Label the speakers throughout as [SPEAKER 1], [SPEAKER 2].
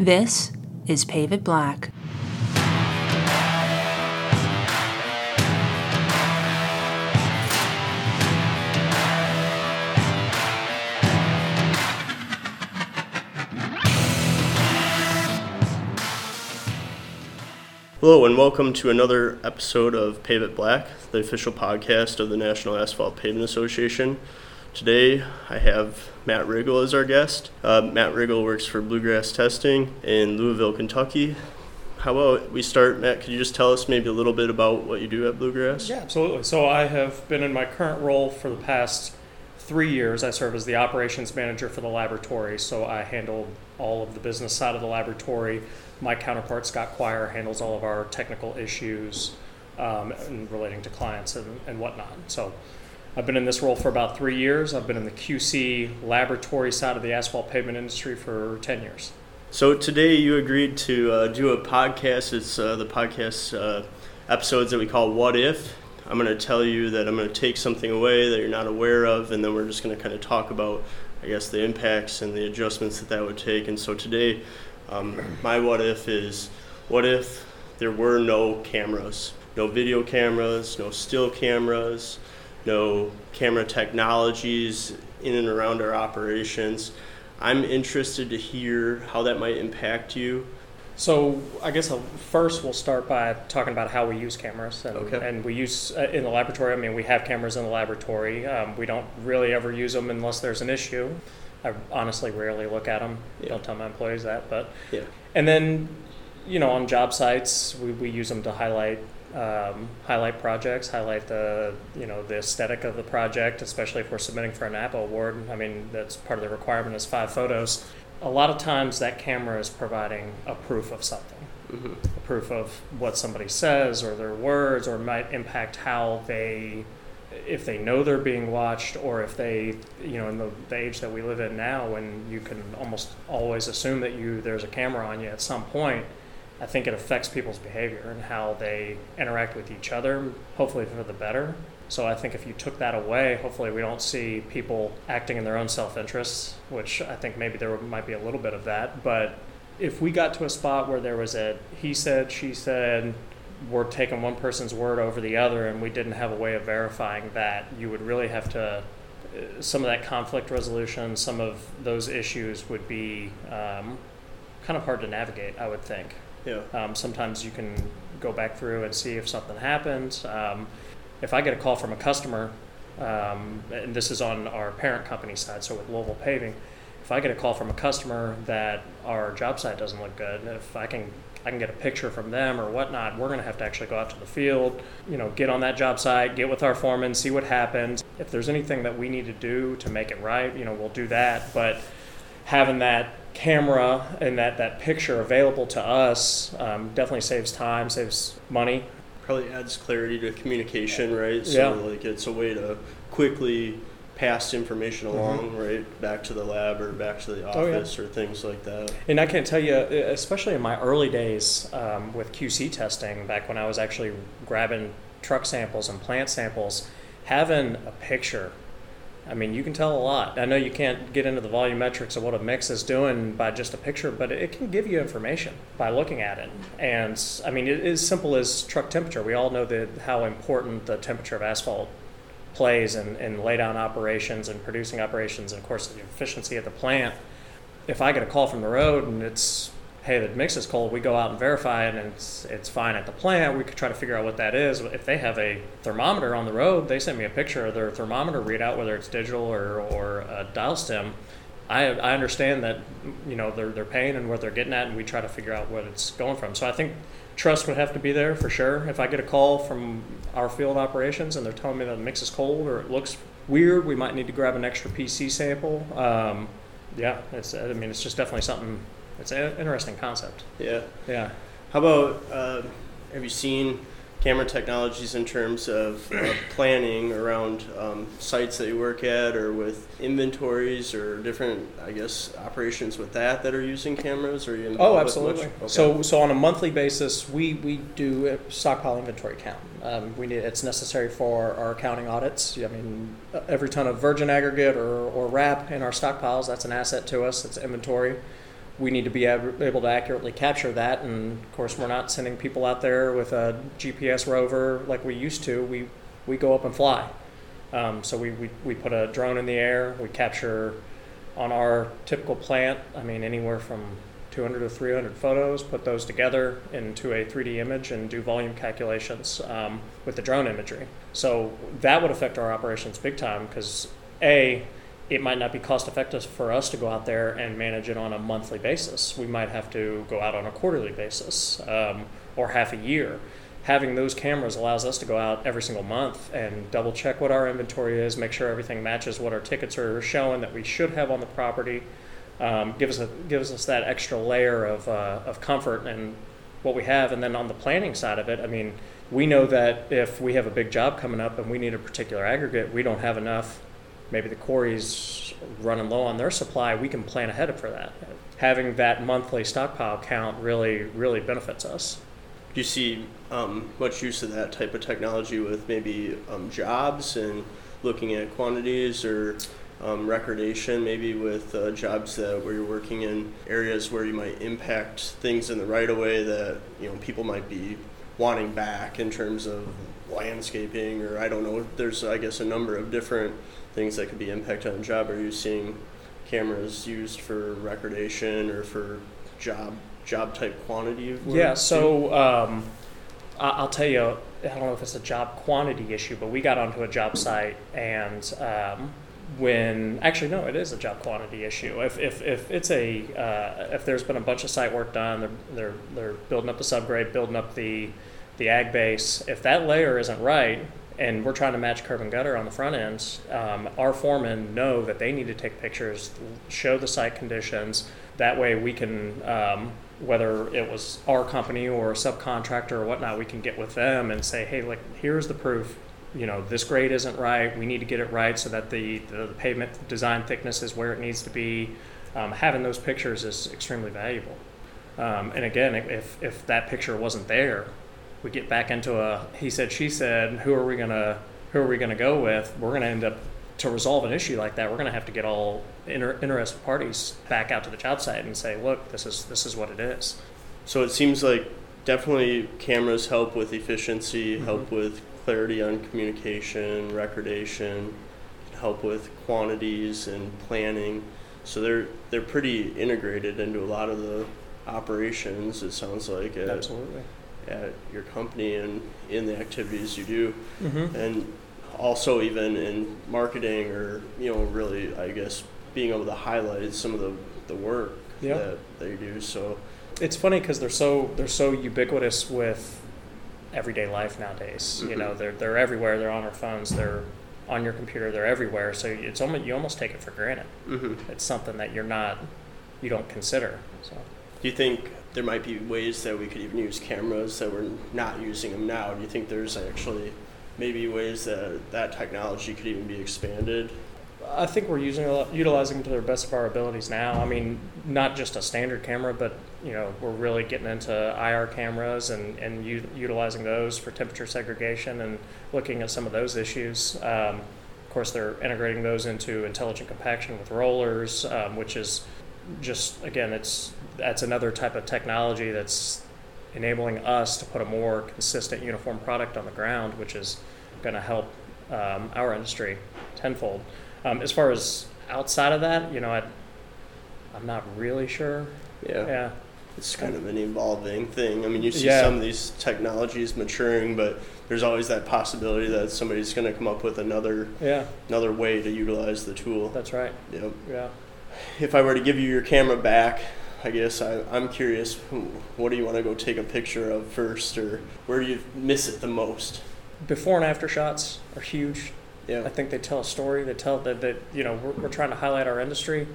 [SPEAKER 1] This is Pave It Black.
[SPEAKER 2] Hello and welcome to another episode of Pave It Black, the official podcast of the National Asphalt Pavement Association. Today I have Matt Riggle as our guest. Uh, Matt Riggle works for Bluegrass Testing in Louisville, Kentucky. How about we start, Matt? Could you just tell us maybe a little bit about what you do at Bluegrass?
[SPEAKER 3] Yeah, absolutely. So I have been in my current role for the past three years. I serve as the operations manager for the laboratory, so I handle all of the business side of the laboratory. My counterpart, Scott Quire, handles all of our technical issues um, and relating to clients and, and whatnot. So I've been in this role for about three years. I've been in the QC laboratory side of the asphalt pavement industry for 10 years.
[SPEAKER 2] So today you agreed to uh, do a podcast. It's uh, the podcast uh, episodes that we call What If. I'm going to tell you that I'm going to take something away that you're not aware of, and then we're just going to kind of talk about, I guess, the impacts and the adjustments that that would take. And so today, um, my what if is what if there were no cameras, no video cameras, no still cameras, no camera technologies in and around our operations. I'm interested to hear how that might impact you.
[SPEAKER 3] So I guess uh, first we'll start by talking about how we use cameras, and,
[SPEAKER 2] Okay.
[SPEAKER 3] and we use uh, in the laboratory. I mean, we have cameras in the laboratory. Um, we don't really ever use them unless there's an issue. I honestly rarely look at them.
[SPEAKER 2] Yeah.
[SPEAKER 3] Don't tell my employees that, but
[SPEAKER 2] Yeah.
[SPEAKER 3] and then you know on job sites we, we use them to highlight um, highlight projects, highlight the you know the aesthetic of the project, especially if we're submitting for an Apple award. I mean that's part of the requirement is five photos. A lot of times that camera is providing a proof of something
[SPEAKER 2] hmm
[SPEAKER 3] a proof of what somebody says or their words or might impact how they if they know they're being watched or if they you know in the, the age that we live in now when you can almost always assume that you there's a camera on you at some point i think it affects people's behavior and how they interact with each other hopefully for the better so i think if you took that away hopefully we don't see people acting in their own self interests, which i think maybe there might be a little bit of that but if we got to a spot where there was a he said, she said, we're taking one person's word over the other, and we didn't have a way of verifying that, you would really have to. uh, Some of that conflict resolution, some of those issues would be um, kind of hard to navigate, I would think.
[SPEAKER 2] Yeah.
[SPEAKER 3] Um, sometimes you can go back through and see if something happened. Um, if I get a call from a customer, um, and this is on our parent company side, so with Louisville Paving, if I get a call from a customer that our job site doesn't look good, if I can I can get a picture from them or whatnot, we're going to have to actually go out to the field, you know, get on that job site, get with our foreman, see what happens. If there's anything that we need to do to make it right, you know, we'll do that. But having that camera and that, that picture available to us um, definitely saves time, saves money.
[SPEAKER 2] Probably adds clarity to communication, right?
[SPEAKER 3] Yeah.
[SPEAKER 2] So like it's a way to quickly pass information along, right, back to the lab or back to the
[SPEAKER 3] Mm-hmm. Oh, yeah.
[SPEAKER 2] office or things like that.
[SPEAKER 3] And I can't tell you, especially in my early days um, with QC testing, back when I was actually grabbing truck samples and plant samples, having a picture, I mean, you can tell a lot. I know you can't get into the volumetrics of what a mix is doing by just a picture, but it can give you information by looking at it. And I mean, it is simple as truck temperature. We all know that how important the temperature of asphalt plays in, in laydown operations and producing operations, and of course, the efficiency of the plant if I get a call from the road and it's hey the mix is cold, we go out and verify it and it's it's fine at the plant. We could try to figure out what that is. If they have a thermometer on the road, they send me a picture of their thermometer readout, whether it's digital or or a dial stem. I, I understand that you know their their pain and what they're getting at, and we try to figure out what it's going from. So I think trust would have to be there for sure. If I get a call from our field operations and they're telling me that the mix is cold or it looks weird, we might need to grab an extra PC sample. Um, yeah, it's. I mean, it's just definitely something. It's an interesting concept.
[SPEAKER 2] Yeah.
[SPEAKER 3] Yeah.
[SPEAKER 2] How about uh, have you seen camera technologies in terms of uh, planning around um, sites that you work at or with inventories or different, I guess, operations with that that are using cameras? Or are you
[SPEAKER 3] Oh, absolutely.
[SPEAKER 2] Okay.
[SPEAKER 3] So, so on a monthly basis, we we do a stockpile inventory count. Um, we need it's necessary for our accounting audits. I mean, every ton of virgin aggregate or or RAP in our stockpiles that's an asset to us. It's inventory. We need to be able to accurately capture that. And of course, we're not sending people out there with a GPS rover like we used to. We we go up and fly. Um, so we, we, we put a drone in the air. We capture on our typical plant. I mean, anywhere from 200 to 300 photos. Put those together into a 3D image and do volume calculations um, with the drone imagery. So that would affect our operations big time because a it might not be cost effective for us to go out there and manage it on a monthly basis. We might have to go out on a quarterly basis um, or half a year. Having those cameras allows us to go out every single month and double check what our inventory is, make sure everything matches what our tickets are showing that we should have on the property. Um, gives us gives us that extra layer of uh, of comfort and what we have. And then on the planning side of it, I mean, we know that if we have a big job coming up and we need a particular aggregate, we don't have enough maybe the quarry's running low on their supply, we can plan ahead for that. Having that monthly stockpile count really, really benefits us.
[SPEAKER 2] Do you see um, much use of that type of technology with maybe um, jobs and looking at quantities or um, recordation, maybe with uh, jobs that where you're working in areas where you might impact things in the right of way that you know people might be wanting back in terms of landscaping or I don't know. There's I guess a number of different things that could be impacted on a job? Are you seeing cameras used for recordation or for job job type quantity of work?
[SPEAKER 3] Yeah, so um, I'll tell you, I don't know if it's a job quantity issue, but we got onto a job site and um, when actually no, it is a job quantity issue. If if, if it's a uh, if there's been a bunch of site work done, they're they're they're building up the subgrade, building up the the ag base. If that layer isn't right, and we're trying to match curb and gutter on the front ends, um, our foremen know that they need to take pictures, show the site conditions. That way, we can, um, whether it was our company or a subcontractor or whatnot, we can get with them and say, hey, like, here's the proof. You know, this grade isn't right. We need to get it right so that the, the, the pavement design thickness is where it needs to be. Um, having those pictures is extremely valuable. Um, and again, if, if that picture wasn't there, we get back into a he said she said who are we gonna who are we gonna go with we're gonna end up to resolve an issue like that we're gonna have to get all inter- interested parties back out to the job site and say look this is this is what it is
[SPEAKER 2] so it seems like definitely cameras help with efficiency mm-hmm. help with clarity on communication recordation help with quantities and planning so they're they're pretty integrated into a lot of the operations it sounds like
[SPEAKER 3] absolutely
[SPEAKER 2] at your company and in the activities you do,
[SPEAKER 3] mm-hmm.
[SPEAKER 2] and also even in marketing or you know really I guess being able to highlight some of the the work
[SPEAKER 3] yeah.
[SPEAKER 2] that they do. So
[SPEAKER 3] it's funny because they're so they're so ubiquitous with everyday life nowadays. Mm-hmm. You know, they're they're everywhere. They're on our phones. They're on your computer. They're everywhere. So it's almost you almost take it for granted.
[SPEAKER 2] Mm-hmm.
[SPEAKER 3] It's something that you're not you don't consider. So.
[SPEAKER 2] Do you think there might be ways that we could even use cameras that we're not using them now. Do you think there's actually maybe ways that that technology could even be expanded?
[SPEAKER 3] I think we're using utilizing to the best of our abilities now. I mean, not just a standard camera, but you know, we're really getting into IR cameras and and u- utilizing those for temperature segregation and looking at some of those issues. Um, of course, they're integrating those into intelligent compaction with rollers, um, which is just again, it's that's another type of technology that's enabling us to put a more consistent, uniform product on the ground, which is going to help um, our industry tenfold. Um, as far as outside of that, you know, I, I'm not really sure.
[SPEAKER 2] Yeah.
[SPEAKER 3] Yeah.
[SPEAKER 2] It's kind of an evolving thing. I mean, you see
[SPEAKER 3] Yeah.
[SPEAKER 2] some of these technologies maturing, but there's always that possibility that somebody's going to come up with another
[SPEAKER 3] Yeah,
[SPEAKER 2] another way to utilize the tool.
[SPEAKER 3] that's right.
[SPEAKER 2] Yep.
[SPEAKER 3] Yeah.
[SPEAKER 2] If I were to give you your camera back, I guess I, I'm curious, what do you want to go take a picture of first, or where do you miss it the most?
[SPEAKER 3] Before and after shots are huge.
[SPEAKER 2] Yeah.
[SPEAKER 3] I think they tell a story. They tell that, that you know we're, we're trying to highlight our industry.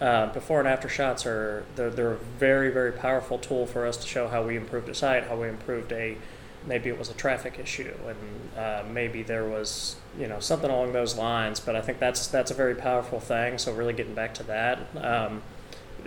[SPEAKER 3] Uh, before and after shots are they're, they're a very very powerful tool for us to show how we improved a site, how we improved a maybe it was a traffic issue, and uh, maybe there was you know something along those lines. But I think that's that's a very powerful thing. So really getting back to that. Um,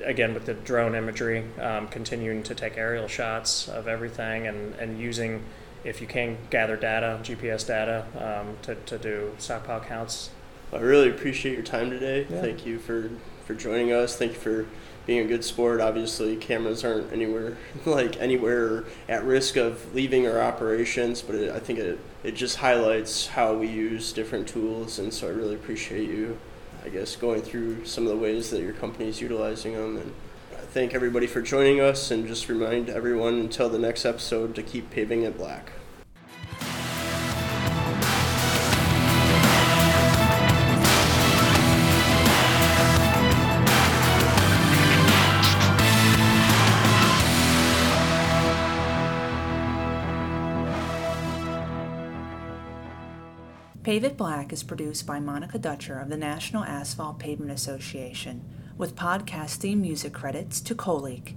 [SPEAKER 3] again with the drone imagery, um, continuing to take aerial shots of everything and, and using, if you can, gather data, GPS data, um, to, to do stockpile counts.
[SPEAKER 2] I really appreciate your time today.
[SPEAKER 3] Yeah.
[SPEAKER 2] Thank you for, for joining us. Thank you for being a good sport. Obviously, cameras aren't anywhere like anywhere at risk of leaving our operations, but it, I think it it just highlights how we use different tools, and so I really appreciate you, I guess, going through some of the ways that your company is utilizing them and. Thank everybody for joining us, and just remind everyone until the next episode to keep paving it black.
[SPEAKER 1] Pave It Black is produced by Monica Dutcher of the National Asphalt Pavement Association, with podcast theme music credits to Coleak.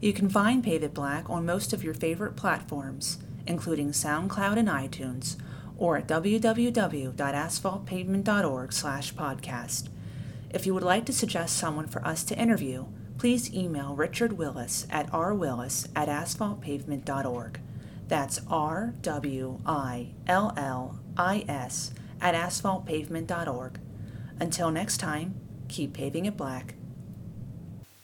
[SPEAKER 1] You can find Pave It Black on most of your favorite platforms, including SoundCloud and iTunes, or at www.asphaltpavement.org slash podcast. If you would like to suggest someone for us to interview, please email Richard Willis at rwillis at asphaltpavement.org. That's R W I L L I S at asphaltpavement.org. Until next time, keep paving it black.